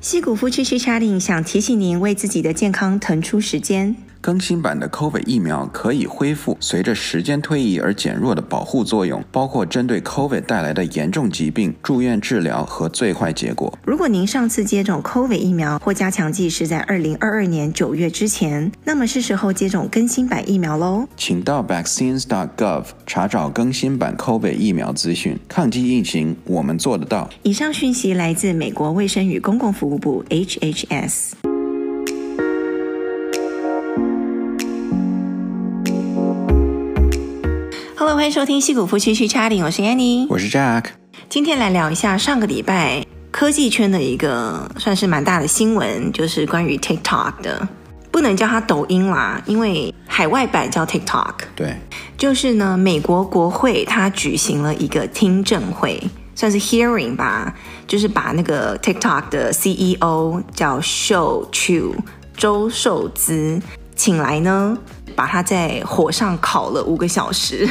西谷夫妻去 chatting，想提醒您为自己的健康腾出时间。更新版的 COVID 疫苗可以恢复随着时间推移而减弱的保护作用，包括针对 COVID 带来的严重疾病、住院治疗和最坏结果。如果您上次接种 COVID 疫苗或加强剂是在二零二二年九月之前，那么是时候接种更新版疫苗喽。请到 vaccines.gov 查找更新版 COVID 疫苗资讯。抗击疫情，我们做得到。以上讯息来自美国卫生与公共服务部 HHS。Hello，欢迎收听西谷夫妻去 chatting，我是 Annie，我是 Jack。今天来聊一下上个礼拜科技圈的一个算是蛮大的新闻，就是关于 TikTok 的，不能叫它抖音啦，因为海外版叫 TikTok。对，就是呢，美国国会它举行了一个听证会，算是 hearing 吧，就是把那个 TikTok 的 CEO 叫 Shou Chew 周受资请来呢。把它在火上烤了五个小时，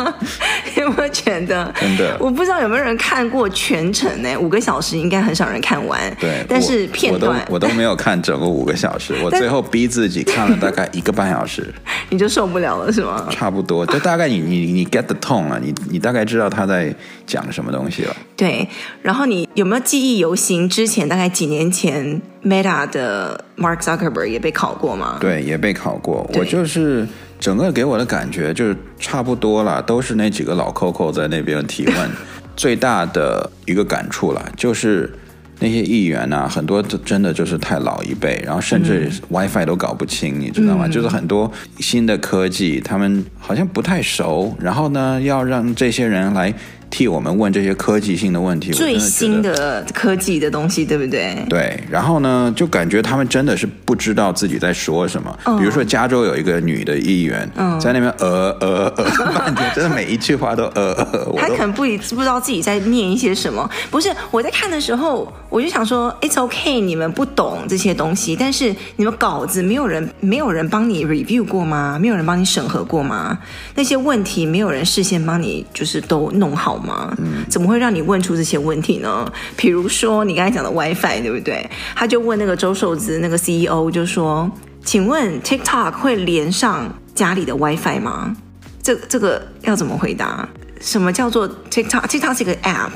有没有觉得？真的，我不知道有没有人看过全程呢？五个小时应该很少人看完。对，但是片段我，我都我都没有看整个五个小时，我最后逼自己看了大概一个半小时。你就受不了了是吗？差不多，就大概你你你 get the tone 了，你你大概知道他在讲什么东西了。对，然后你有没有记忆犹新？之前大概几年前，Meta 的 Mark Zuckerberg 也被考过吗？对，也被考过。我就。是整个给我的感觉就是差不多了，都是那几个老 Coco 在那边提问。最大的一个感触了，就是那些议员呐、啊，很多真的就是太老一辈，然后甚至 WiFi 都搞不清，你知道吗？嗯、就是很多新的科技，他们好像不太熟，然后呢，要让这些人来。替我们问这些科技性的问题，最新的科技的东西，对不对？对，然后呢，就感觉他们真的是不知道自己在说什么。嗯、比如说，加州有一个女的议员，嗯、在那边呃呃呃半天，真的每一句话都呃呃。她可能不不知道自己在念一些什么。不是，我在看的时候，我就想说，It's okay，你们不懂这些东西，但是你们稿子没有人没有人帮你 review 过吗？没有人帮你审核过吗？那些问题没有人事先帮你就是都弄好吗？嗯？怎么会让你问出这些问题呢？比如说你刚才讲的 WiFi，对不对？他就问那个周受资那个 CEO，就说：“请问 TikTok 会连上家里的 WiFi 吗？”这这个要怎么回答？什么叫做 TikTok？TikTok 是一个 App，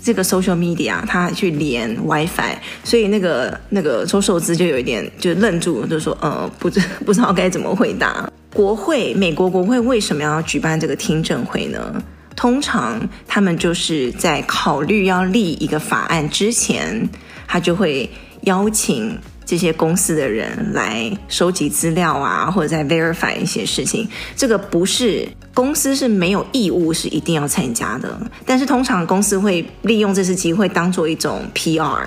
这个 social media，它去连 WiFi，所以那个那个周受资就有一点就愣住，就说：“呃，不知不知道该怎么回答。”国会，美国国会为什么要举办这个听证会呢？通常他们就是在考虑要立一个法案之前，他就会邀请这些公司的人来收集资料啊，或者在 verify 一些事情。这个不是公司是没有义务是一定要参加的，但是通常公司会利用这次机会当做一种 PR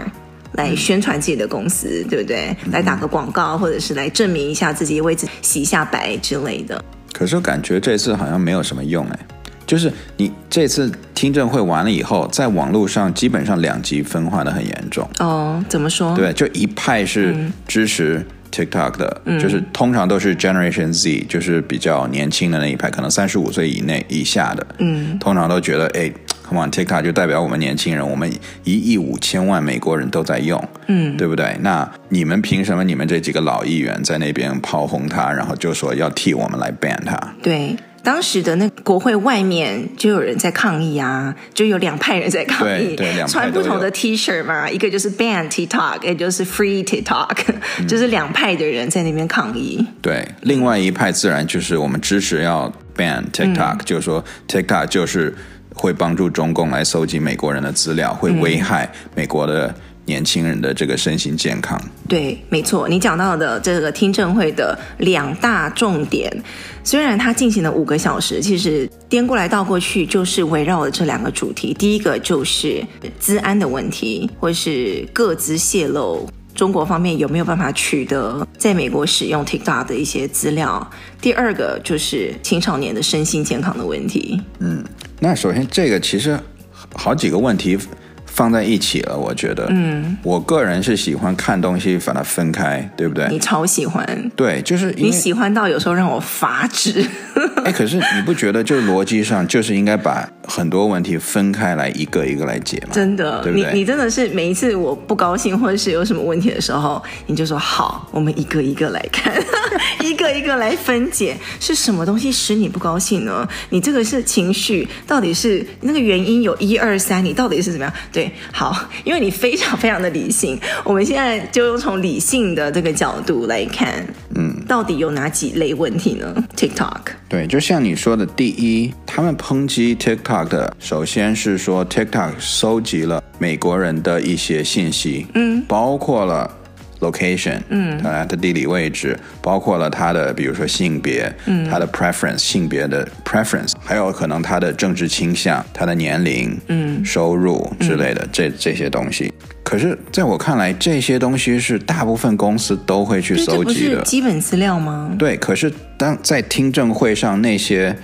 来宣传自己的公司，对不对？来打个广告，或者是来证明一下自己，为自己洗一下白之类的。可是我感觉这次好像没有什么用哎。就是你这次听证会完了以后，在网络上基本上两极分化的很严重。哦，怎么说？对，就一派是支持 TikTok 的，嗯、就是通常都是 Generation Z，就是比较年轻的那一派，可能三十五岁以内以下的，嗯，通常都觉得，哎，Come on，TikTok 就代表我们年轻人，我们一亿五千万美国人都在用，嗯，对不对？那你们凭什么？你们这几个老议员在那边炮轰他，然后就说要替我们来 ban 他？对。当时的那国会外面就有人在抗议啊，就有两派人在抗议，穿不同的 T 恤嘛，一个就是 ban TikTok，也就是 free TikTok，嗯，就是两派的人在那边抗议。对，另外一派自然就是我们支持要 ban TikTok，嗯，就是说 TikTok 就是会帮助中共来搜集美国人的资料，会危害美国的。年轻人的这个身心健康，对，没错，你讲到的这个听证会的两大重点，虽然它进行了五个小时，其实颠过来倒过去就是围绕着这两个主题。第一个就是资安的问题，或是各自泄露，中国方面有没有办法取得在美国使用 TikTok 的一些资料？第二个就是青少年的身心健康的问题。嗯，那首先这个其实好几个问题。放在一起了。我觉得，嗯，我个人是喜欢看东西把它分开，对不对？你超喜欢，对，就是你喜欢到有时候让我发指。哎，可是你不觉得就逻辑上就是应该把很多问题分开来一个一个来解吗？真的，对不对？你你真的是每一次我不高兴或者是有什么问题的时候，你就说好，我们一个一个来看，一个一个来分解，是什么东西使你不高兴呢？你这个是情绪，到底是那个原因有一二三，你到底是怎么样？对，好，因为你非常非常的理性，我们现在就从理性的这个角度来看，嗯，到底有哪几类问题呢？TikTok，对，就像你说的，第一，他们抨击 TikTok 的，首先是说 TikTok 收集了美国人的一些信息，嗯，包括了。location，嗯，它的地理位置，包括了它的，比如说性别，嗯，它的 preference，性别的 preference，还有可能它的政治倾向，它的年龄，嗯，收入之类的，嗯、这这些东西。可是，在我看来，这些东西是大部分公司都会去搜集的，基本资料吗？对。可是，当在听证会上那些。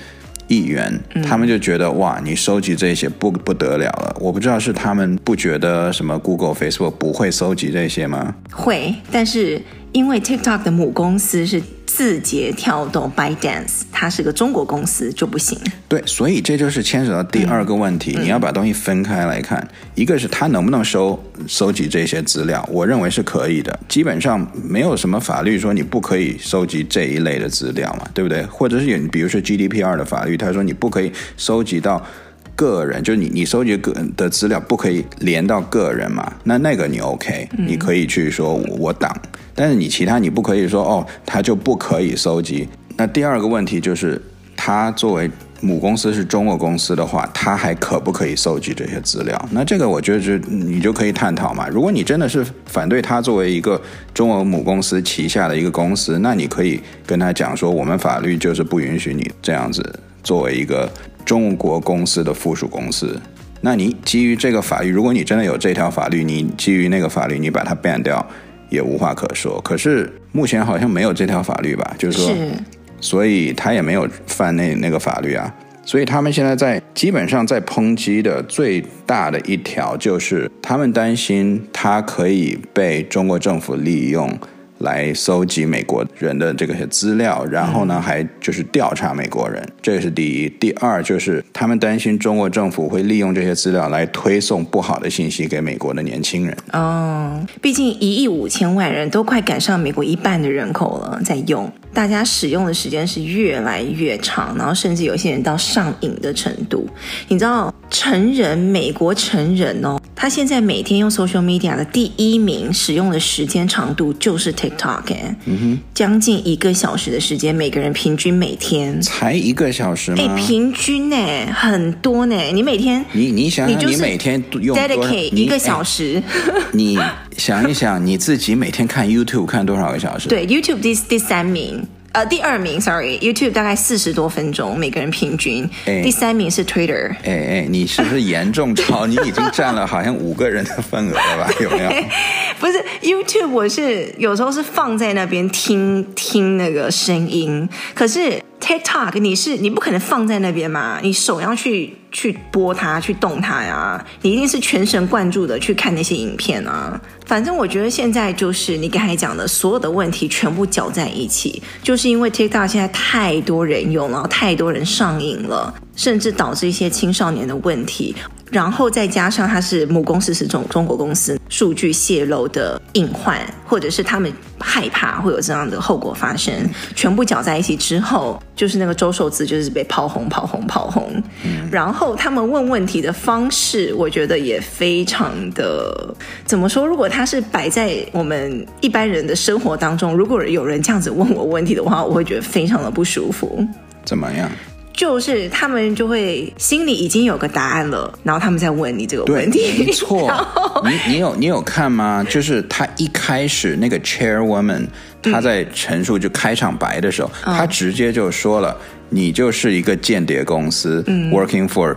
议员，他们就觉得哇，你收集这些不不得了了。我不知道是他们不觉得什么 Google、Facebook 不会收集这些吗？会，但是因为 TikTok 的母公司是。字节跳动 ByteDance，它是个中国公司就不行。对，所以这就是牵扯到第二个问题，嗯、你要把东西分开来看。嗯、一个是它能不能收收集这些资料，我认为是可以的。基本上没有什么法律说你不可以收集这一类的资料嘛，对不对？或者是有，比如说 GDPR 的法律，他说你不可以收集到个人，就是你你收集个人的资料不可以连到个人嘛。那那个你 OK，、嗯、你可以去说我挡。但是你其他你不可以说哦，他就不可以收集。那第二个问题就是，他作为母公司是中国公司的话，他还可不可以收集这些资料？那这个我觉得就你就可以探讨嘛。如果你真的是反对他作为一个中国母公司旗下的一个公司，那你可以跟他讲说，我们法律就是不允许你这样子作为一个中国公司的附属公司。那你基于这个法律，如果你真的有这条法律，你基于那个法律，你把它 ban 掉。也无话可说，可是目前好像没有这条法律吧？就是说，是所以他也没有犯那那个法律啊。所以他们现在在基本上在抨击的最大的一条，就是他们担心他可以被中国政府利用。来搜集美国人的这个些资料，然后呢，还就是调查美国人，这是第一。第二就是他们担心中国政府会利用这些资料来推送不好的信息给美国的年轻人。哦，毕竟一亿五千万人都快赶上美国一半的人口了，在用。大家使用的时间是越来越长，然后甚至有些人到上瘾的程度。你知道，成人美国成人哦，他现在每天用 social media 的第一名使用的时间长度就是 TikTok，哎，嗯哼，将近一个小时的时间，每个人平均每天才一个小时吗？哎，平均呢，很多呢。你每天，你你想想，你每天用 dedicate 一个小时，你。想一想，你自己每天看 YouTube 看多少个小时？对，YouTube 第第三名，呃，第二名，Sorry，YouTube 大概四十多分钟，每个人平均。哎，第三名是 Twitter。哎哎，你是不是严重 超？你已经占了好像五个人的份额了吧？有没有？不是 YouTube，我是有时候是放在那边听听那个声音，可是。TikTok，你是你不可能放在那边嘛？你手要去去拨它，去动它呀。你一定是全神贯注的去看那些影片啊。反正我觉得现在就是你刚才讲的所有的问题全部搅在一起，就是因为 TikTok 现在太多人用了，太多人上瘾了，甚至导致一些青少年的问题。然后再加上它是母公司是中中国公司，数据泄露的隐患，或者是他们害怕会有这样的后果发生，全部搅在一起之后，就是那个周受资就是被炮轰、炮轰、炮轰。嗯、然后他们问问题的方式，我觉得也非常的怎么说？如果他是摆在我们一般人的生活当中，如果有人这样子问我问题的话，我会觉得非常的不舒服。怎么样？就是他们就会心里已经有个答案了，然后他们再问你这个问题。没错，你你有你有看吗？就是他一开始那个 chairwoman，他在陈述就开场白的时候，嗯、他直接就说了：“你就是一个间谍公司、嗯、，working for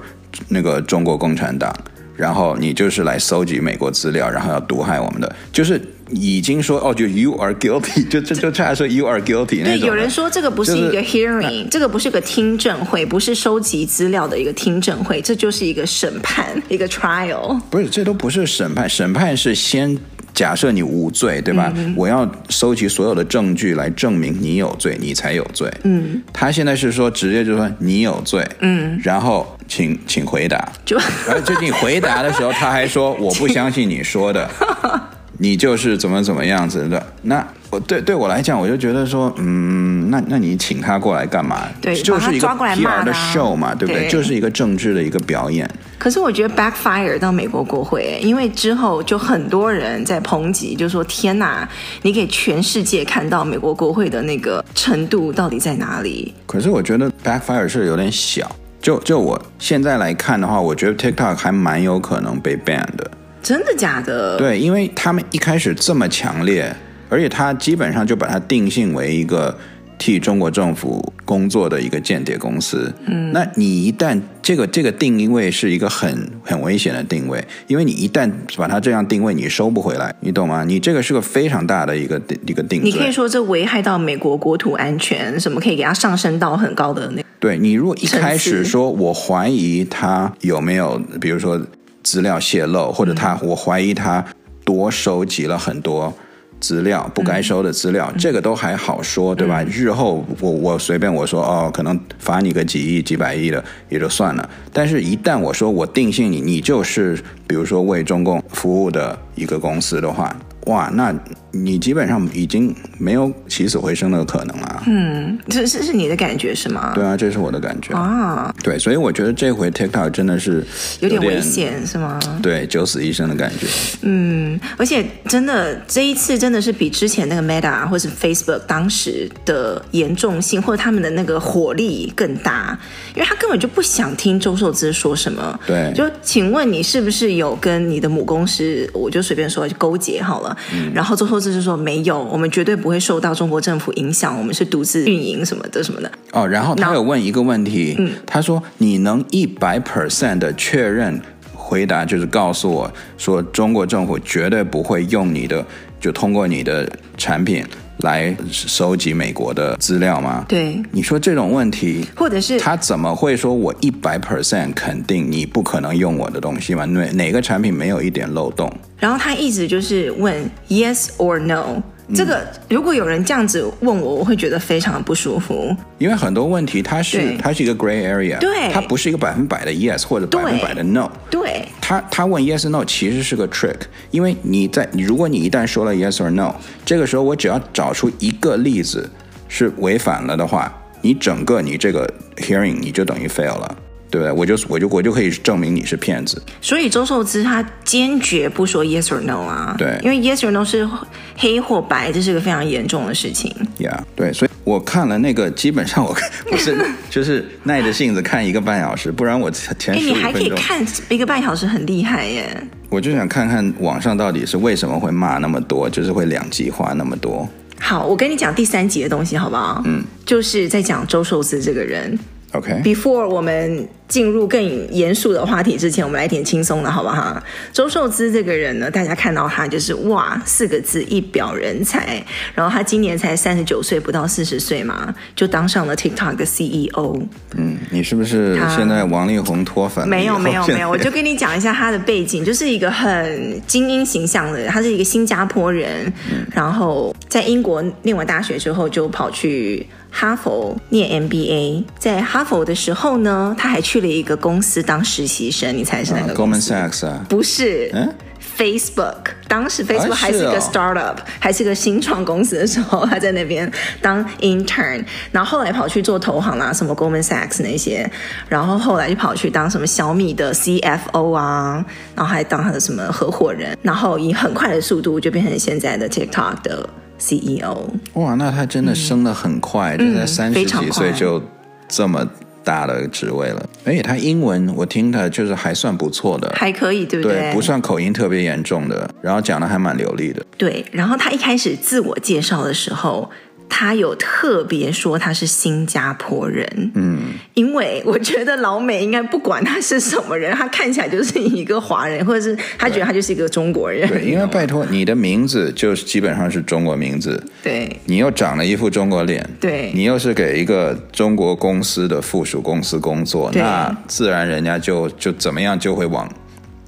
那个中国共产党。”然后你就是来搜集美国资料，然后要毒害我们的，就是已经说哦，就 you are guilty，就就就差说 you are guilty 那种。对，有人说这个不是一个 hearing，、就是、这个不是个听证会，不是收集资料的一个听证会，这就是一个审判，一个 trial。不是，这都不是审判，审判是先。假设你无罪，对吧？嗯、我要收集所有的证据来证明你有罪，你才有罪。嗯，他现在是说直接就说你有罪。嗯，然后请请回答。就而且你回答的时候，他还说我不相信你说的，你就是怎么怎么样子的。那我对对我来讲，我就觉得说，嗯，那那你请他过来干嘛？对，就是一个 PR 的 show 嘛，对不对？对就是一个政治的一个表演。可是我觉得 backfire 到美国国会，因为之后就很多人在抨击，就说天哪，你给全世界看到美国国会的那个程度到底在哪里？可是我觉得 backfire 是有点小，就就我现在来看的话，我觉得 TikTok 还蛮有可能被 ban 的。真的假的？对，因为他们一开始这么强烈，而且他基本上就把它定性为一个。替中国政府工作的一个间谍公司，嗯，那你一旦这个这个定位是一个很很危险的定位，因为你一旦把它这样定位，你收不回来，你懂吗？你这个是个非常大的一个一个定位。你可以说这危害到美国国土安全，什么可以给它上升到很高的那。对，你如果一开始说我怀疑他有没有，比如说资料泄露，或者他我怀疑他多收集了很多。资料不该收的资料，嗯、这个都还好说，对吧？嗯、日后我我随便我说哦，可能罚你个几亿几百亿的也就算了。但是，一旦我说我定性你，你就是比如说为中共服务的一个公司的话。哇，那你基本上已经没有起死回生的可能了。嗯，这是是你的感觉是吗？对啊，这是我的感觉啊。对，所以我觉得这回 TikTok 真的是有点，危险，是吗？对，九死一生的感觉。嗯，而且真的这一次真的是比之前那个 Meta 或是 Facebook 当时的严重性或者他们的那个火力更大，因为他根本就不想听周受资说什么。对，就请问你是不是有跟你的母公司，我就随便说就勾结好了？嗯、然后周受资就说没有，我们绝对不会受到中国政府影响，我们是独自运营什么的什么的。哦，然后他有问一个问题，嗯，他说你能一百 percent 的确认回答，就是告诉我说中国政府绝对不会用你的，就通过你的产品。来收集美国的资料吗？对，你说这种问题，或者是他怎么会说我一百 percent 肯定你不可能用我的东西吗？哪哪个产品没有一点漏洞？然后他一直就是问 yes or no。这个如果有人这样子问我，我会觉得非常的不舒服。因为很多问题它是它是一个 gray area，对，它不是一个百分百的 yes 或者百分百的 no。对，他他问 yes or no 其实是个 trick，因为你在你如果你一旦说了 yes or no，这个时候我只要找出一个例子是违反了的话，你整个你这个 hearing 你就等于 fail 了。对不对？我就我就我就可以证明你是骗子。所以周受之他坚决不说 yes or no 啊。对，因为 yes or no 是黑或白，这是个非常严重的事情。Yeah，对，所以我看了那个，基本上我不是 就是耐着性子看一个半小时，不然我前你还可以看一个半小时，很厉害耶。我就想看看网上到底是为什么会骂那么多，就是会两极化那么多。好，我跟你讲第三集的东西好不好？嗯，就是在讲周寿资这个人。OK，Before. 我们进入更严肃的话题之前，我们来点轻松的，好不好？周受资这个人呢，大家看到他就是哇，四个字一表人才。然后他今年才三十九岁，不到四十岁嘛，就当上了 TikTok 的 CEO。嗯，你是不是现在王力宏脱粉？没有，没有，没有。我就跟你讲一下他的背景，就是一个很精英形象的人，他是一个新加坡人，嗯、然后在英国念完大学之后就跑去。哈佛念 MBA，在哈佛的时候呢，他还去了一个公司当实习生。你猜是哪个公司？Uh, Goldman Sachs 啊？不是。嗯，Facebook。当时 Facebook 还是一个 startup，、啊、还是个新创公司的时候，他在那边当 intern，然后后来跑去做投行啦，什么 Goldman Sachs 那些，然后后来就跑去当什么小米的 CFO 啊，然后还当他的什么合伙人，然后以很快的速度就变成现在的 TikTok 的。CEO 哇，那他真的升得很快，嗯、就在三十几岁就这么大的职位了。而且他英文我听他就是还算不错的，还可以，对不对？对，不算口音特别严重的，然后讲的还蛮流利的。对，然后他一开始自我介绍的时候。他有特别说他是新加坡人，嗯，因为我觉得老美应该不管他是什么人，他看起来就是一个华人，或者是他觉得他就是一个中国人。对，因为 拜托你的名字就是基本上是中国名字，对，你又长了一副中国脸，对，你又是给一个中国公司的附属公司工作，那自然人家就就怎么样就会往。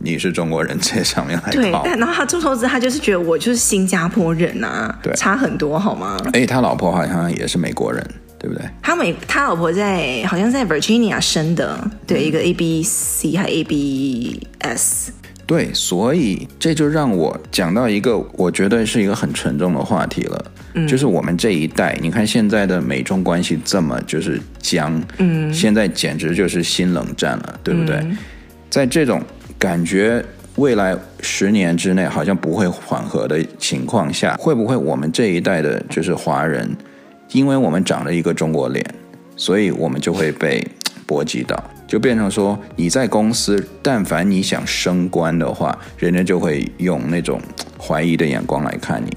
你是中国人，这上面还对，但然后他众筹资，他就是觉得我就是新加坡人啊，对，差很多好吗？哎，他老婆好像也是美国人，对不对？他美，他老婆在好像在 Virginia 生的，对，一个 A B C 还 A B S，对，所以这就让我讲到一个我觉得是一个很沉重的话题了，嗯，就是我们这一代，你看现在的美中关系这么就是僵，嗯，现在简直就是新冷战了，对不对？嗯，在这种。感觉未来十年之内好像不会缓和的情况下，会不会我们这一代的就是华人，因为我们长了一个中国脸，所以我们就会被波及到，就变成说你在公司，但凡你想升官的话，人家就会用那种怀疑的眼光来看你。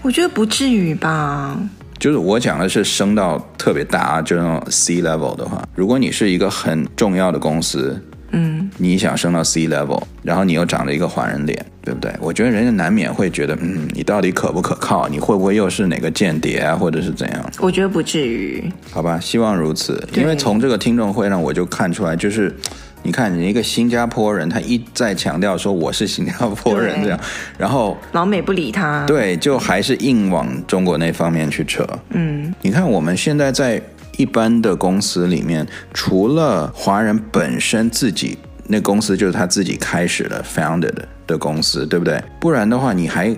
我觉得不至于吧。就是我讲的是升到特别大，就那种 C level 的话，如果你是一个很重要的公司。嗯，你想升到 C level，然后你又长了一个华人脸，对不对？我觉得人家难免会觉得，嗯，你到底可不可靠？你会不会又是哪个间谍啊，或者是怎样？我觉得不至于。好吧，希望如此。因为从这个听众会上我就看出来，就是你看你一个新加坡人，他一再强调说我是新加坡人这样，然后老美不理他，对，就还是硬往中国那方面去扯。嗯，你看我们现在在。一般的公司里面，除了华人本身自己，那公司就是他自己开始的 founded 的公司，对不对？不然的话，你还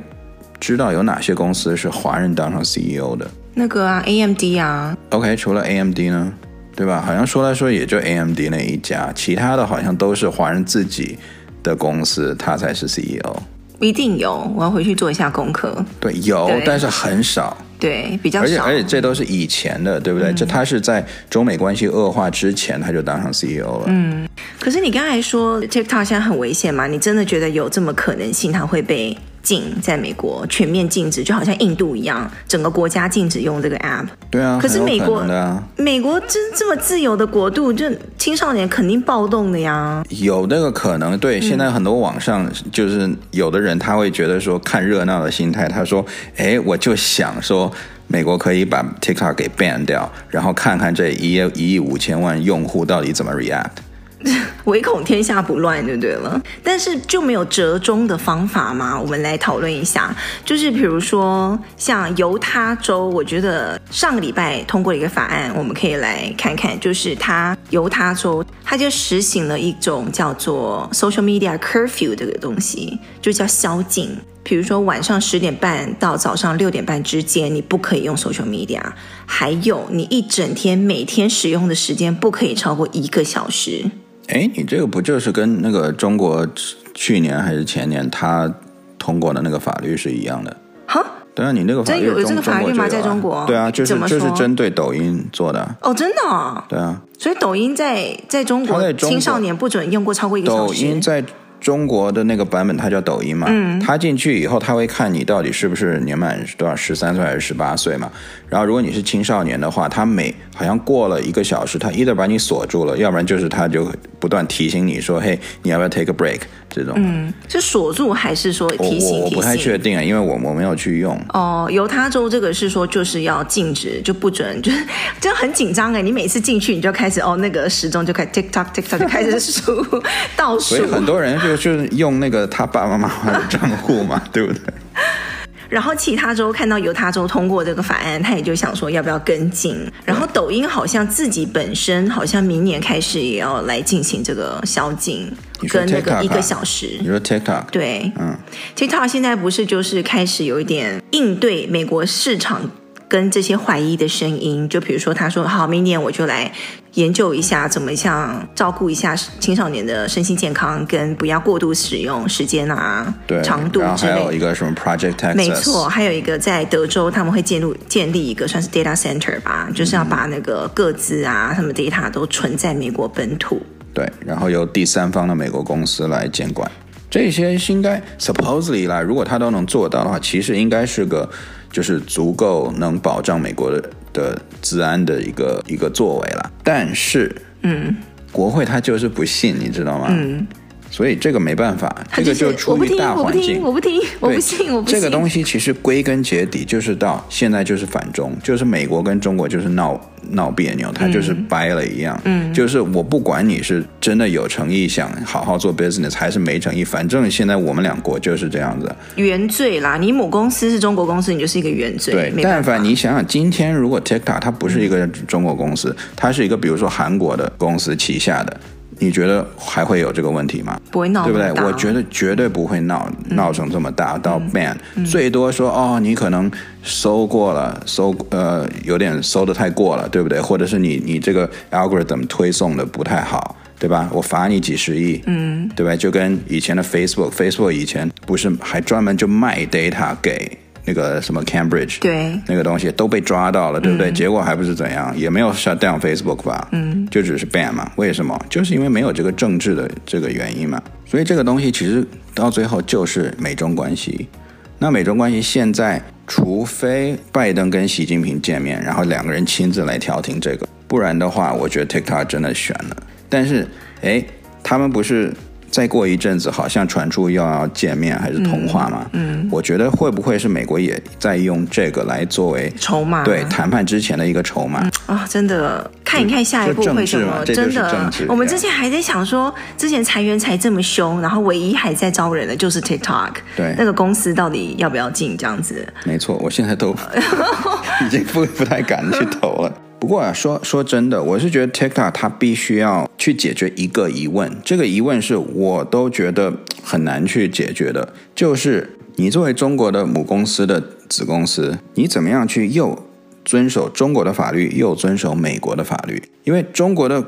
知道有哪些公司是华人当上 CEO 的？那个啊，AMD 啊。OK，除了 AMD 呢，对吧？好像说来说也就 AMD 那一家，其他的好像都是华人自己的公司，他才是 CEO。一定有，我要回去做一下功课。对，有，但是很少。对，比较少。而且而且这都是以前的，对不对？这、嗯、他是在中美关系恶化之前，他就当上 CEO 了。嗯。可是你刚才说 TikTok 现在很危险吗？你真的觉得有这么可能性，他会被？禁在美国全面禁止，就好像印度一样，整个国家禁止用这个 app。对啊，可是美国，啊、美国这这么自由的国度，就青少年肯定暴动的呀。有那个可能，对。现在很多网上就是有的人他会觉得说看热闹的心态，他说：“哎，我就想说美国可以把 TikTok 给 ban 掉，然后看看这一亿一亿五千万用户到底怎么 react。” 唯恐天下不乱就对了，但是就没有折中的方法吗？我们来讨论一下，就是比如说像犹他州，我觉得上个礼拜通过了一个法案，我们可以来看看，就是他犹他州，他就实行了一种叫做 social media curfew 这个东西，就叫宵禁。比如说晚上十点半到早上六点半之间，你不可以用 social media，还有你一整天每天使用的时间不可以超过一个小时。哎，你这个不就是跟那个中国去年还是前年他通过的那个法律是一样的？哈？对啊，你那个法律有这个法律吗？在中国？对啊，就是就是针对抖音做的。哦，真的哦？对啊。所以抖音在在中国青少年不准用过超过一个小时。抖音在。中国的那个版本，它叫抖音嘛，嗯，它进去以后，它会看你到底是不是年满多少，十三岁还是十八岁嘛。然后，如果你是青少年的话，他每好像过了一个小时，他 either 把你锁住了，要不然就是他就不断提醒你说，嘿，你要不要 take a break？这种，嗯，是锁住还是说提醒？我我不太确定啊，因为我我没有去用。哦，犹他州这个是说就是要禁止，就不准，就是就很紧张哎。你每次进去，你就开始哦，那个时钟就开始 tick tock tick tock 就开始数 倒数。所以很多人就就是用那个他爸爸妈妈的账户嘛，对不对？然后其他州看到犹他州通过这个法案，他也就想说要不要跟进。然后抖音好像自己本身好像明年开始也要来进行这个宵禁，跟那个一个小时。你说 TikTok？对，嗯，TikTok 现在不是就是开始有一点应对美国市场。跟这些怀疑的声音，就比如说，他说：“好，明年我就来研究一下，怎么像照顾一下青少年的身心健康，跟不要过度使用时间啊，对，长度之类。”然后还有一个什么 Project Texas，没错，还有一个在德州，他们会建立建立一个算是 data center 吧，就是要把那个各自啊，什么 data 都存在美国本土。对，然后由第三方的美国公司来监管。这些应该 supposedly 啦，如果他都能做到的话，其实应该是个就是足够能保障美国的的治安的一个一个作为了。但是，嗯，国会他就是不信，你知道吗？嗯。所以这个没办法，就是、这个就出于大环境。我不听，我不听，我不信，我不信。这个东西其实归根结底就是到现在就是反中，就是美国跟中国就是闹闹别扭，他就是掰了一样。嗯，就是我不管你是真的有诚意想好好做 business，还是没诚意，反正现在我们两国就是这样子。原罪啦，你母公司是中国公司，你就是一个原罪。对，但凡你想想，今天如果 TikTok 它不是一个中国公司，它是一个比如说韩国的公司旗下的。你觉得还会有这个问题吗？不会闹，对不对？我觉得绝对不会闹，闹成这么大，嗯、到 ban，、嗯、最多说哦，你可能搜过了，搜呃有点搜的太过了，对不对？或者是你你这个 algorithm 推送的不太好，对吧？我罚你几十亿，嗯，对吧？就跟以前的 Facebook，Facebook 以前不是还专门就卖 data 给。那个什么 Cambridge，对，那个东西都被抓到了，对不对？嗯、结果还不是怎样，也没有 shut down Facebook 吧？嗯，就只是 ban 嘛。为什么？就是因为没有这个政治的这个原因嘛。所以这个东西其实到最后就是美中关系。那美中关系现在，除非拜登跟习近平见面，然后两个人亲自来调停这个，不然的话，我觉得 TikTok 真的悬了。但是，哎，他们不是。再过一阵子，好像传出要见面还是通话嘛？嗯，嗯，我觉得会不会是美国也在用这个来作为筹码？对，谈判之前的一个筹码。啊、真的，看一看下一步会什么？真的，我们之前还在想说，之前裁员才这么凶，然后唯一还在招人的就是 TikTok，对，那个公司到底要不要进？这样子？没错，我现在都 已经不不太敢去投了。不过啊，说说真的，我是觉得 TikTok 它必须要去解决一个疑问，这个疑问是我都觉得很难去解决的，就是你作为中国的母公司的子公司，你怎么样去又遵守中国的法律，又遵守美国的法律？因为中国的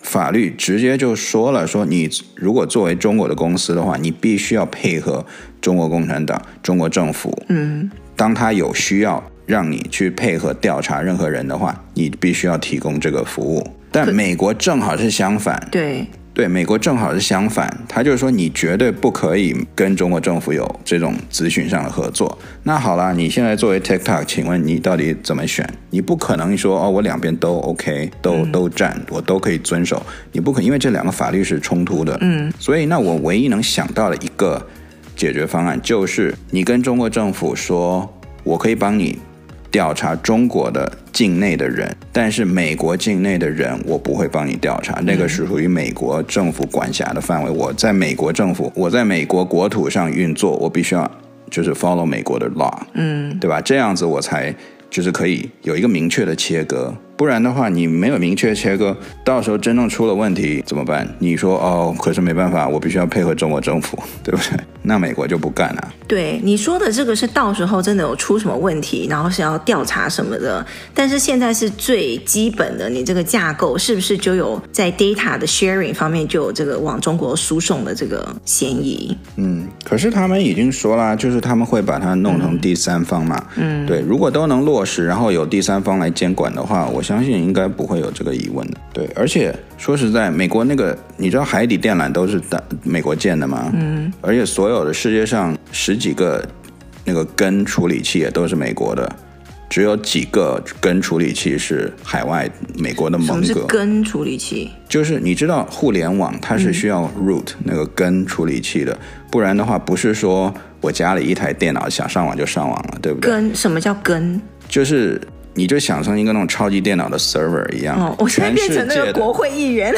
法律直接就说了，说你如果作为中国的公司的话，你必须要配合中国共产党、中国政府。嗯，当他有需要。让你去配合调查任何人的话，你必须要提供这个服务。但美国正好是相反，对对，美国正好是相反，他就是说你绝对不可以跟中国政府有这种咨询上的合作。那好了，你现在作为 TikTok，请问你到底怎么选？你不可能说哦，我两边都 OK，都、嗯、都占，我都可以遵守。你不可，因为这两个法律是冲突的。嗯，所以那我唯一能想到的一个解决方案，就是你跟中国政府说，我可以帮你。调查中国的境内的人，但是美国境内的人我不会帮你调查，那个是属于美国政府管辖的范围。我在美国政府，我在美国国土上运作，我必须要就是 follow 美国的 law，嗯，对吧？这样子我才就是可以有一个明确的切割。不然的话，你没有明确切割，到时候真正出了问题怎么办？你说哦，可是没办法，我必须要配合中国政府，对不对？那美国就不干了。对你说的这个是到时候真的有出什么问题，然后是要调查什么的。但是现在是最基本的，你这个架构是不是就有在 data 的 sharing 方面就有这个往中国输送的这个嫌疑？嗯，可是他们已经说了，就是他们会把它弄成第三方嘛。嗯，对，如果都能落实，然后有第三方来监管的话，我。相信应该不会有这个疑问的，对。而且说实在，美国那个你知道海底电缆都是大美国建的吗？嗯。而且所有的世界上十几个那个根处理器也都是美国的，只有几个根处理器是海外美国的蒙格。什么是根处理器？就是你知道互联网它是需要 root、嗯、那个根处理器的，不然的话不是说我家里一台电脑想上网就上网了，对不对？根什么叫根？就是。你就想成一个那种超级电脑的 server 一样，哦，我现在变成那个国会议员。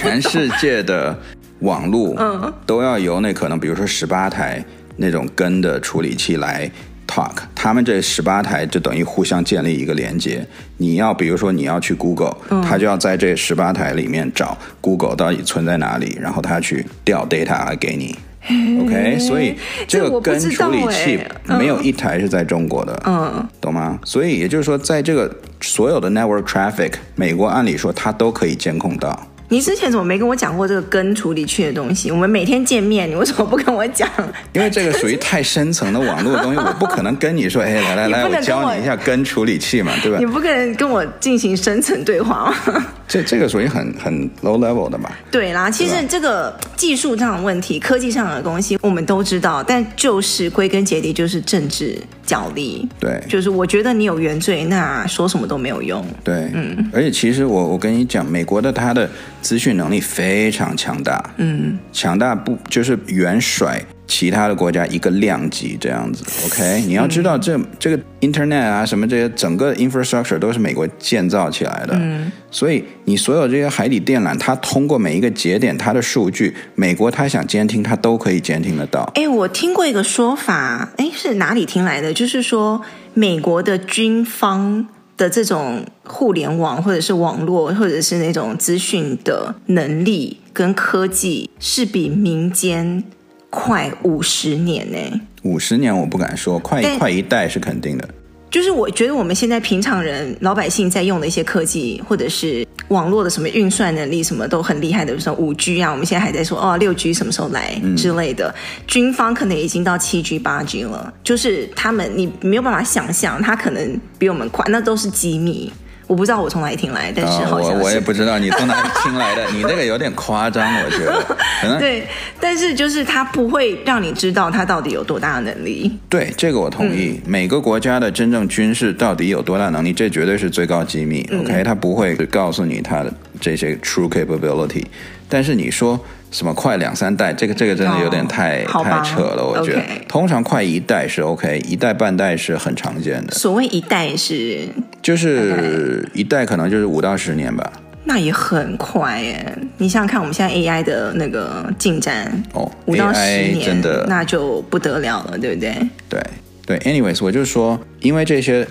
全世界的网络，嗯，都要由那可能比如说十八台那种根的处理器来 talk，他们这十八台就等于互相建立一个连接。你要比如说你要去 Google，嗯，他就要在这十八台里面找 Google 到底存在哪里，然后他去调 data 来给你。OK，所以这个跟处理器没有一台是在中国的，嗯，懂吗？所以也就是说，在这个所有的 network traffic，美国按理说它都可以监控到，你之前怎么没跟我讲过这个根处理器的东西？我们每天见面，你为什么不跟我讲？因为这个属于太深层的网络的东西，我不可能跟你说，哎，来 来来，我教你一下根处理器嘛，对吧？你不可能跟我进行深层对话吗？这这个属于很很 low level 的嘛？对啦，其实这个技术上的问题、科技上的东西，我们都知道，但就是归根结底就是政治角力。对，就是我觉得你有原罪，那说什么都没有用。对，嗯，而且其实我我跟你讲，美国的它的。资讯能力非常强大，嗯，强大不就是远甩其他的国家一个量级这样子？OK，你要知道这这个 Internet 啊，什么这些整个 infrastructure 都是美国建造起来的，嗯，所以你所有这些海底电缆，它通过每一个节点，它的数据，美国它想监听，它都可以监听得到。哎，我听过一个说法，哎，是哪里听来的？就是说美国的军方。的这种互联网或者是网络或者是那种资讯的能力跟科技，是比民间快五十年呢。五十年我不敢说，快快一代是肯定的。就是我觉得我们现在平常人老百姓在用的一些科技，或者是网络的什么运算能力，什么都很厉害的，比如说五 G 啊，我们现在还在说哦六 G 什么时候来之类的。嗯、军方可能已经到七 G 八 G 了，就是他们你没有办法想象，他可能比我们快，那都是机密。我不知道我从哪里听来，但是好像是、哦、我我也不知道你从哪里听来的，你那个有点夸张，我觉得。可能对，但是就是他不会让你知道他到底有多大的能力。对，这个我同意。嗯、每个国家的真正军事到底有多大能力，这绝对是最高机密。嗯、OK，他不会告诉你他的这些 true capability。但是你说。什么快两三代？这个这个真的有点太、oh, 太扯了，我觉得。Okay. 通常快一代是 OK，一代半代是很常见的。所谓一代是，就是一代可能就是五到十年吧。那也很快耶！你想想看，我们现在 AI 的那个进展哦，五到十年真的那就不得了了，对不对？对对，anyways，我就说，因为这些。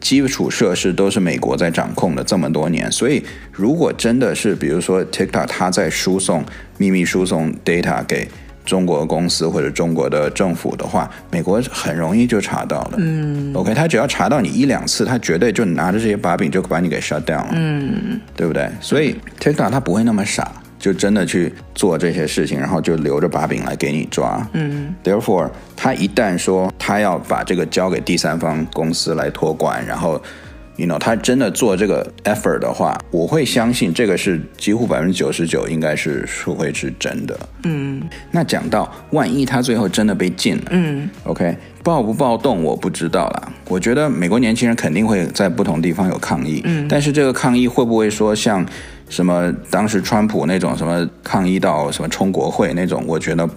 基础设施都是美国在掌控的这么多年，所以如果真的是比如说 TikTok 它在输送秘密输送 data 给中国公司或者中国的政府的话，美国很容易就查到了。嗯，OK，他只要查到你一两次，他绝对就拿着这些把柄就把你给 shut down 了。嗯，对不对？所以 TikTok 他不会那么傻。就真的去做这些事情，然后就留着把柄来给你抓。嗯，Therefore，他一旦说他要把这个交给第三方公司来托管，然后，you know，他真的做这个 effort 的话，我会相信这个是几乎百分之九十九应该是是会是真的。嗯，那讲到万一他最后真的被禁了，嗯，OK，暴不暴动我不知道啦。我觉得美国年轻人肯定会在不同地方有抗议，嗯，但是这个抗议会不会说像？什么？当时川普那种什么抗议到什么冲国会那种，我觉得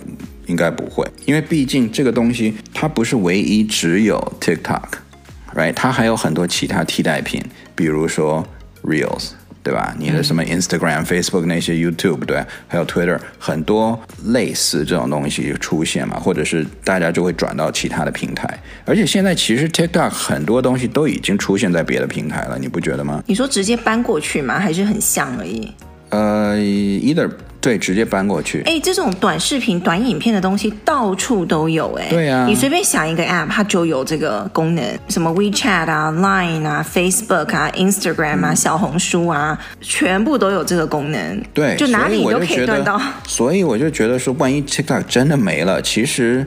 应该不会，因为毕竟这个东西它不是唯一只有 TikTok，right？它还有很多其他替代品，比如说 Reels。对吧？你的什么 Instagram、嗯、Facebook 那些 YouTube 对，还有 Twitter，很多类似这种东西就出现嘛，或者是大家就会转到其他的平台。而且现在其实 TikTok 很多东西都已经出现在别的平台了，你不觉得吗？你说直接搬过去吗？还是很像而已？呃，either。对，直接搬过去。哎，这种短视频、短影片的东西到处都有，哎。对啊。你随便想一个 App，它就有这个功能，什么 WeChat 啊、Line 啊、Facebook 啊、Instagram 啊、嗯、小红书啊，全部都有这个功能。对，就哪里都可以断到。所以我就觉得说，万一 TikTok 真的没了，其实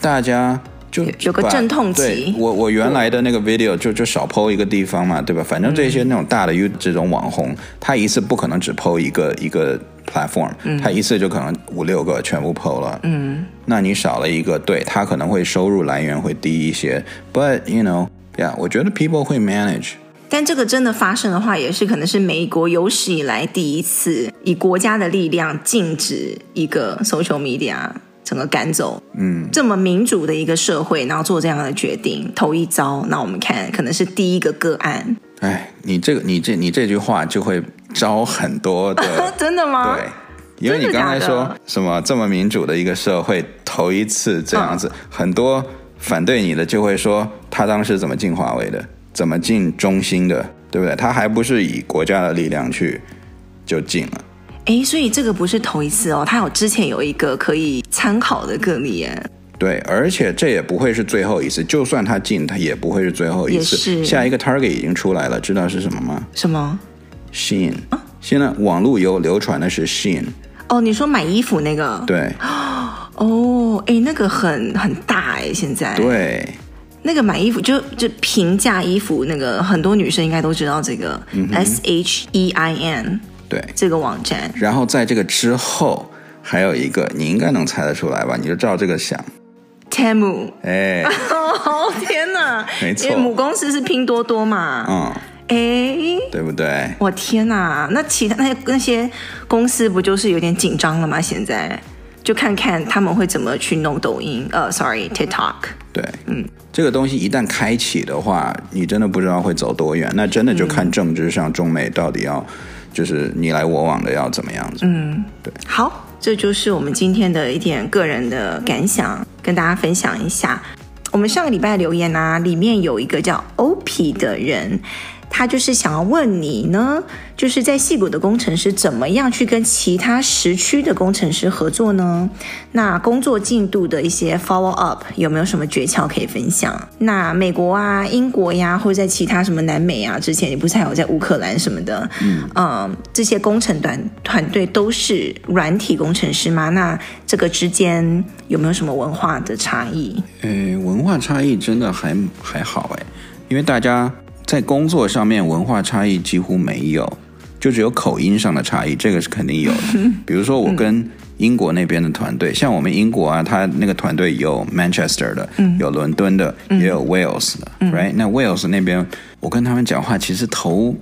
大家。就有个阵痛期，我我原来的那个 video 就就少 po 一个地方嘛，对吧？反正这些那种大的 U 这种网红，嗯、他一次不可能只 po 一个一个 platform，、嗯、他一次就可能五六个全部 po 了。嗯，那你少了一个，对他可能会收入来源会低一些。But you know, yeah，我觉得 people 会 manage。但这个真的发生的话，也是可能是美国有史以来第一次以国家的力量禁止一个 social media。整个赶走，嗯，这么民主的一个社会，然后做这样的决定，头一遭，那我们看可能是第一个个案。哎，你这个，你这，你这句话就会招很多的，真的吗？对，因为你刚才说什么这么民主的一个社会，头一次这样子，嗯、很多反对你的就会说，他当时怎么进华为的，怎么进中兴的，对不对？他还不是以国家的力量去就进了。哎，所以这个不是头一次哦，他有之前有一个可以参考的个例耶。对，而且这也不会是最后一次，就算他进，他也不会是最后一次。下一个 target 已经出来了，知道是什么吗？什么？Shein 现在网络有流传的是 Shein。哦，你说买衣服那个？对。哦，哎，那个很很大哎，现在。对。那个买衣服就就平价衣服，那个很多女生应该都知道这个、嗯、S H E I N。对。这个网站。然后在这个之后还有一个，你应该能猜得出来吧？你就照这个想。Temu。哎。哦 天哪！没错。因为母公司是拼多多嘛。嗯。哎，对不对？我天哪！那其他那些那些公司不就是有点紧张了吗？现在就看看他们会怎么去弄抖音。呃，sorry，TikTok。对，嗯，这个东西一旦开启的话，你真的不知道会走多远。那真的就看政治上中美到底要就是你来我往的要怎么样子。嗯，对。好，这就是我们今天的一点个人的感想，跟大家分享一下。我们上个礼拜留言啊，里面有一个叫 OP 的人。他就是想要问你呢，就是在戏谷的工程师怎么样去跟其他时区的工程师合作呢？那工作进度的一些 follow up 有没有什么诀窍可以分享？那美国啊、英国呀，或者在其他什么南美啊，之前你不是还有在乌克兰什么的？嗯，嗯，这些工程团团队都是软体工程师吗？那这个之间有没有什么文化的差异？呃，文化差异真的还还好诶，因为大家。在工作上面，文化差异几乎没有，就只有口音上的差异，这个是肯定有的。比如说，我跟英国那边的团队，像我们英国啊，他那个团队有 Manchester 的，有伦敦的，也有 Wales 的，right？那 Wales 那边，我跟他们讲话，其实头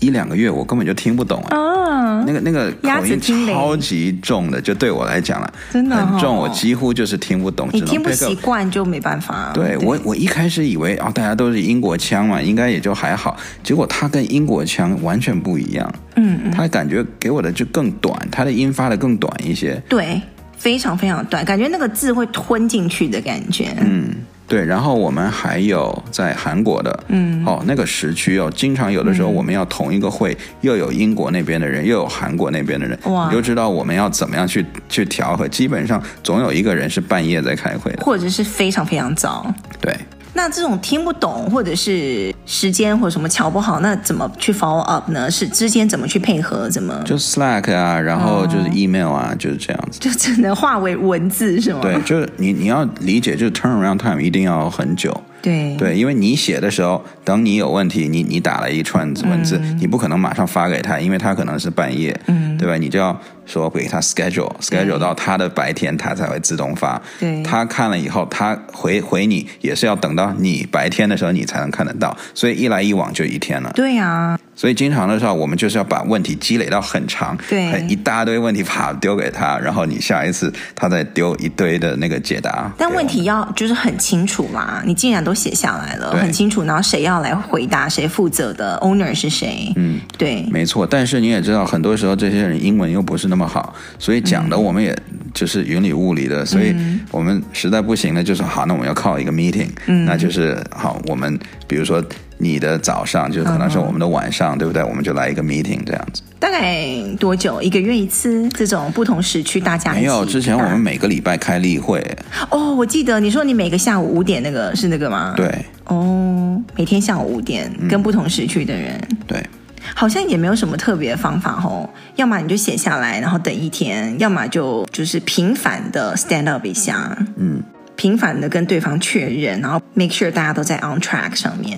一两个月我根本就听不懂啊。那个那个口音超级重的，就对我来讲了，真的很重，我几乎就是听不懂。你听不习惯就没办法。对，对我，我一开始以为啊、哦，大家都是英国腔嘛，应该也就还好。结果他跟英国腔完全不一样。嗯，嗯，他感觉给我的就更短，他的音发的更短一些。对，非常非常短，感觉那个字会吞进去的感觉。嗯。对，然后我们还有在韩国的，嗯，哦，那个时区哦，经常有的时候我们要同一个会，嗯、又有英国那边的人，又有韩国那边的人，哇，你就知道我们要怎么样去去调和。基本上总有一个人是半夜在开会的，或者是非常非常早。对。那这种听不懂，或者是时间或者什么瞧不好，那怎么去 follow up 呢？是之间怎么去配合？怎么？就 Slack 啊，然后就是 email 啊，哦、就是这样子。就只能化为文字是吗？对，就是你你要理解，就是 turnaround time 一定要很久。对对，因为你写的时候，等你有问题，你你打了一串文字，嗯，你不可能马上发给他，因为他可能是半夜，嗯，对吧？你就要说给他 schedule schedule 到他的白天，他才会自动发。对，他看了以后，他回回你也是要等到你白天的时候，你才能看得到，所以一来一往就一天了。对呀，啊。所以经常的时候，我们就是要把问题积累到很长，对，很一大堆问题啪丢给他，然后你下一次他再丢一堆的那个解答。但问题要就是很清楚嘛，你既然都写下来了，很清楚，然后谁要来回答，谁负责的，owner 是谁？嗯，对，没错。但是你也知道，很多时候这些人英文又不是那么好，所以讲的我们也就是云里雾里的，所以我们实在不行了，就是好，那我们要靠一个 meeting，嗯，那就是好，我们比如说。你的早上就可能是我们的晚上，嗯，对不对？我们就来一个 meeting 这样子。大概多久？一个月一次？这种不同时区大家没有。之前我们每个礼拜开例会。哦，我记得你说你每个下午五点那个是那个吗？对。哦，每天下午五点跟不同时区的人。嗯，对。好像也没有什么特别的方法哦。要么你就写下来，然后等一天；要么就就是频繁的 stand up 一下。嗯。频繁的跟对方确认，然后 make sure 大家都在 on track 上面。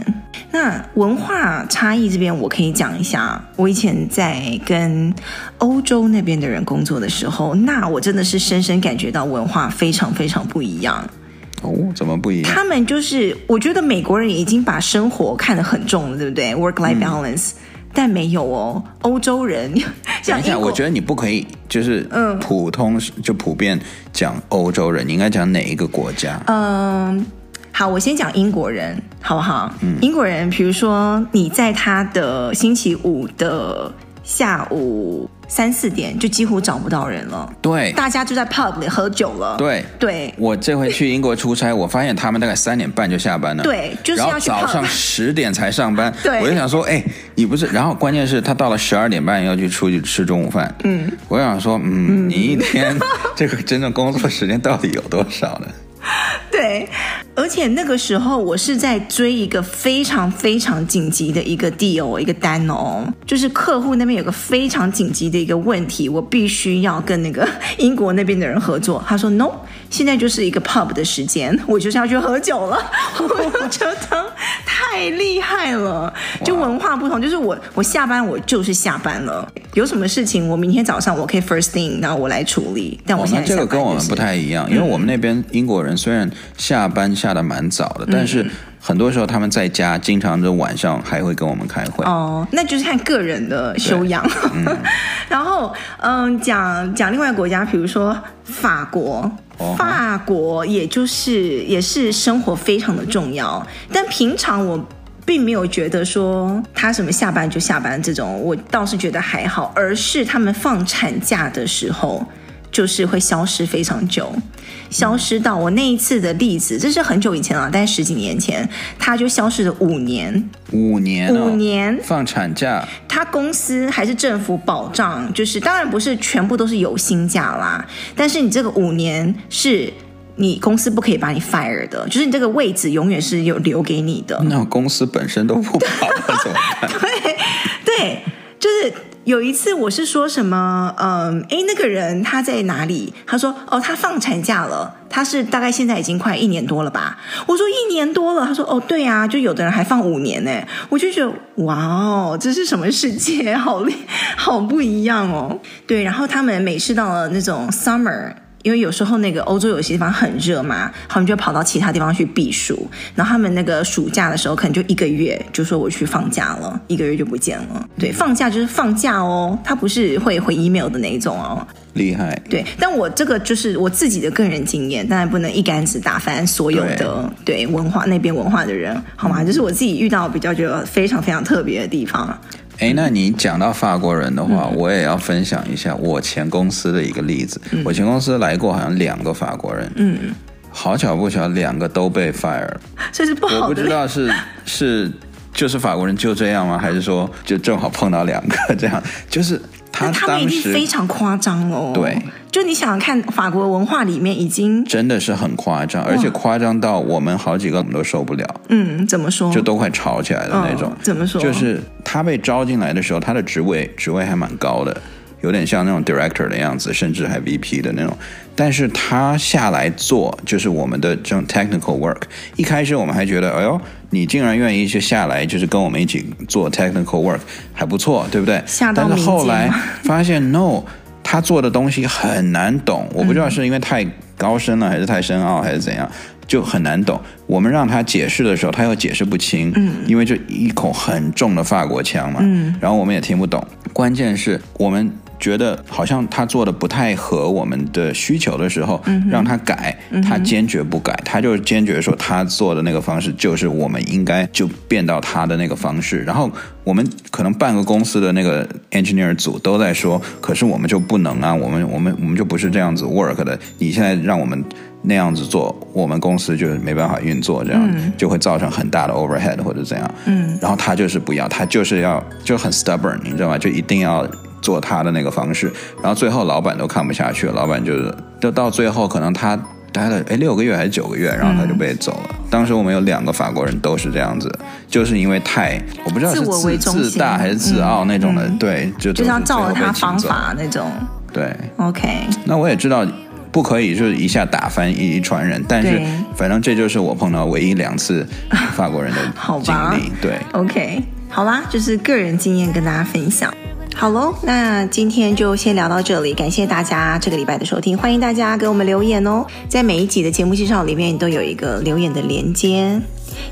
那文化差异这边，我可以讲一下。我以前在跟欧洲那边的人工作的时候，那我真的是深深感觉到文化非常非常不一样。哦，怎么不一样？他们就是，我觉得美国人已经把生活看得很重了，对不对？Work-life balance。嗯但没有哦，欧洲人 像讲，我觉得你不可以就是嗯，普通、嗯、就普遍讲欧洲人，你应该讲哪一个国家？嗯，好，我先讲英国人，好不好？嗯，英国人，比如说你在他的星期五的下午。三四点就几乎找不到人了，对，大家就在 pub 里喝酒了，对对。我这回去英国出差，我发现他们大概三点半就下班了，对，就是要去早上十点才上班，对。我就想说，哎，你不是？然后关键是，他到了十二点半要去出去吃中午饭，嗯，我想说，嗯，嗯你一天 这个真正工作时间到底有多少呢？对，而且那个时候我是在追一个非常非常紧急的一个 deal，一个单哦，就是客户那边有个非常紧急的一个问题，我必须要跟那个 英国那边的人合作。他说 no，现在就是一个 pub 的时间，我就是要去喝酒了。我就觉得太厉害了，就文化不同，就是我我下班我就是下班了，有什么事情我明天早上我可以 first thing，然后我来处理。但我现在、哦、这个跟我们不太一样，因为我们那边英国人虽然下班下的蛮早的，嗯、但是很多时候他们在家，经常就晚上还会跟我们开会。哦，那就是看个人的修养。嗯、然后，嗯，讲讲另外国家，比如说法国，哦、法国也就是也是生活非常的重要，但平常我并没有觉得说他什么下班就下班这种，我倒是觉得还好，而是他们放产假的时候。就是会消失非常久，消失到我那一次的例子，这是很久以前了，大概十几年前，他就消失了五年，五年，哦，五年放产假，他公司还是政府保障，就是当然不是全部都是有薪假啦，但是你这个五年是你公司不可以把你 fire 的，就是你这个位置永远是有留给你的。那公司本身都不保，怎么办？对对，就是。有一次我是说什么，嗯，诶，那个人他在哪里？他说，哦，他放产假了，他是大概现在已经快一年多了吧？我说一年多了，他说，哦，对啊，就有的人还放五年呢。我就觉得，哇哦，这是什么世界？好厉，好不一样哦。对，然后他们每次到了那种 summer。因为有时候那个欧洲有些地方很热嘛，他们就跑到其他地方去避暑。然后他们那个暑假的时候，可能就一个月，就说我去放假了，一个月就不见了。对，放假就是放假哦，他不是会回 email 的那一种哦。厉害。对，但我这个就是我自己的个人经验，当然不能一竿子打翻所有的对，对文化那边文化的人，好吗？就是我自己遇到比较觉得非常非常特别的地方。哎，那你讲到法国人的话，嗯、我也要分享一下我前公司的一个例子。嗯、我前公司来过好像两个法国人，嗯，好巧不巧，两个都被 fire 了。这是不好的。我不知道是是就是法国人就这样吗？还是说就正好碰到两个这样？就是。他，他们一定非常夸张哦。对，就你想想看，法国文化里面已经真的是很夸张，而且夸张到我们好几个我们都受不了。嗯，怎么说？就都快吵起来的那种。哦，怎么说？就是他被招进来的时候，他的职位职位还蛮高的。有点像那种 director 的样子，甚至还 VP 的那种，但是他下来做就是我们的这种 technical work。一开始我们还觉得，哎呦，你竟然愿意就下来，就是跟我们一起做 technical work，还不错，对不对？但是后来发现，no，他做的东西很难懂，我不知道是因为太高深了，还是太深奥，还是怎样，就很难懂。我们让他解释的时候，他又解释不清，嗯，因为就一口很重的法国腔嘛，嗯，然后我们也听不懂。关键是我们。觉得好像他做的不太合我们的需求的时候，嗯、让他改，他坚决不改，嗯、他就坚决说他做的那个方式就是我们应该就变到他的那个方式。然后我们可能半个公司的那个 engineer 组都在说，可是我们就不能啊，我们我们我们就不是这样子 work 的。你现在让我们那样子做，我们公司就是没办法运作，这样、嗯、就会造成很大的 overhead 或者怎样。嗯，然后他就是不要，他就是要就很 stubborn，你知道吗？就一定要。做他的那个方式，然后最后老板都看不下去了，老板就是，就到最后可能他待了哎六个月还是九个月，然后他就被走了。嗯、当时我们有两个法国人都是这样子，就是因为太我不知道是自自大还是自傲那种的，嗯、对，就就是要照着他方法那种。对，OK。那我也知道不可以就是一下打翻一一船人，但是反正这就是我碰到唯一两次法国人的 经历。好对，OK，好啦，就是个人经验跟大家分享。好喽，那今天就先聊到这里，感谢大家这个礼拜的收听，欢迎大家给我们留言哦，在每一集的节目介绍里面都有一个留言的连接，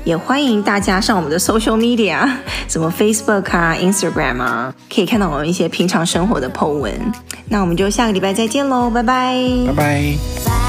也欢迎大家上我们的 social media，什么 Facebook 啊、Instagram 啊，可以看到我们一些平常生活的 po 文。那我们就下个礼拜再见喽，拜拜，拜拜。